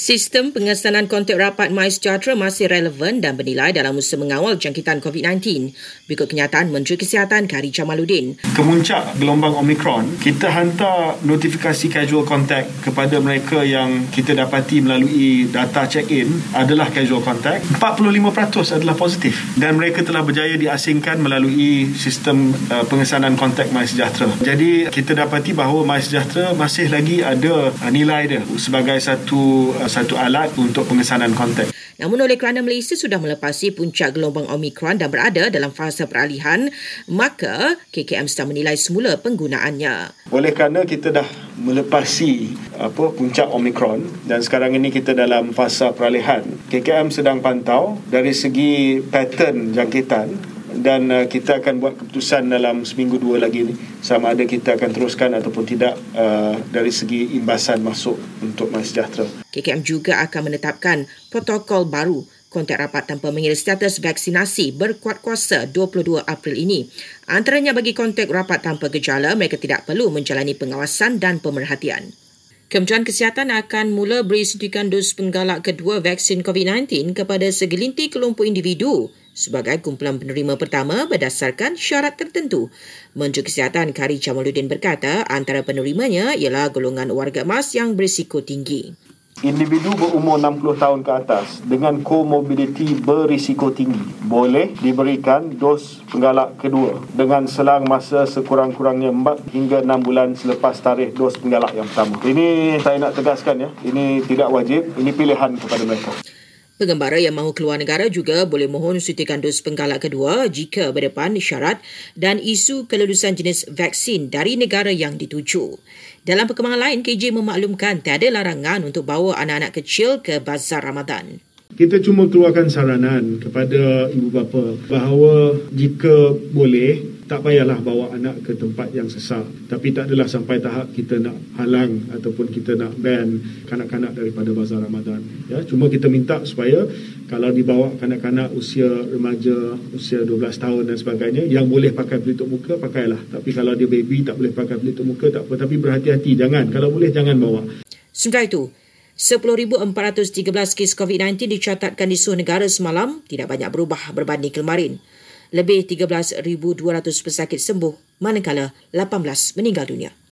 Sistem pengesanan kontak rapat MySejahtera masih relevan dan bernilai dalam usaha mengawal jangkitan COVID-19. Berikut kenyataan Menteri Kesihatan Kari Jamaluddin. Kemuncak gelombang Omicron, kita hantar notifikasi casual contact kepada mereka yang kita dapati melalui data check-in adalah casual contact. 45% adalah positif dan mereka telah berjaya diasingkan melalui sistem uh, pengesanan kontak MySejahtera. Jadi kita dapati bahawa MySejahtera masih lagi ada uh, nilai dia sebagai satu Uh, satu alat untuk pengesanan kontak. Namun oleh kerana Malaysia sudah melepasi puncak gelombang Omicron dan berada dalam fasa peralihan, maka KKM sedang menilai semula penggunaannya. Oleh kerana kita dah melepasi apa puncak Omicron dan sekarang ini kita dalam fasa peralihan, KKM sedang pantau dari segi pattern jangkitan dan uh, kita akan buat keputusan dalam seminggu dua lagi ni sama ada kita akan teruskan ataupun tidak uh, dari segi imbasan masuk untuk MySejahtera. KKM juga akan menetapkan protokol baru kontak rapat tanpa mengira status vaksinasi berkuat kuasa 22 April ini. Antaranya bagi kontak rapat tanpa gejala, mereka tidak perlu menjalani pengawasan dan pemerhatian. Kementerian Kesihatan akan mula beri suntikan dos penggalak kedua vaksin COVID-19 kepada segelintir kelompok individu sebagai kumpulan penerima pertama berdasarkan syarat tertentu. Menteri Kesihatan Kari Jamaluddin berkata antara penerimanya ialah golongan warga emas yang berisiko tinggi. Individu berumur 60 tahun ke atas dengan komorbiditi berisiko tinggi boleh diberikan dos penggalak kedua dengan selang masa sekurang-kurangnya 4 hingga 6 bulan selepas tarikh dos penggalak yang pertama. Ini saya nak tegaskan ya, ini tidak wajib, ini pilihan kepada mereka. Pengembara yang mahu keluar negara juga boleh mohon suntikan dos penggalak kedua jika berdepan syarat dan isu kelulusan jenis vaksin dari negara yang dituju. Dalam perkembangan lain, KJ memaklumkan tiada larangan untuk bawa anak-anak kecil ke bazar Ramadan. Kita cuma keluarkan saranan kepada ibu bapa bahawa jika boleh tak payahlah bawa anak ke tempat yang sesak tapi tak adalah sampai tahap kita nak halang ataupun kita nak ban kanak-kanak daripada bazar Ramadan. Ya cuma kita minta supaya kalau dibawa kanak-kanak usia remaja usia 12 tahun dan sebagainya yang boleh pakai pelitup muka pakailah. Tapi kalau dia baby tak boleh pakai pelitup muka tak apa. Tapi berhati-hati jangan. Kalau boleh jangan bawa. Sementara itu 10,413 kes COVID-19 dicatatkan di seluruh negara semalam. Tidak banyak berubah berbanding kemarin lebih 13,200 pesakit sembuh manakala 18 meninggal dunia.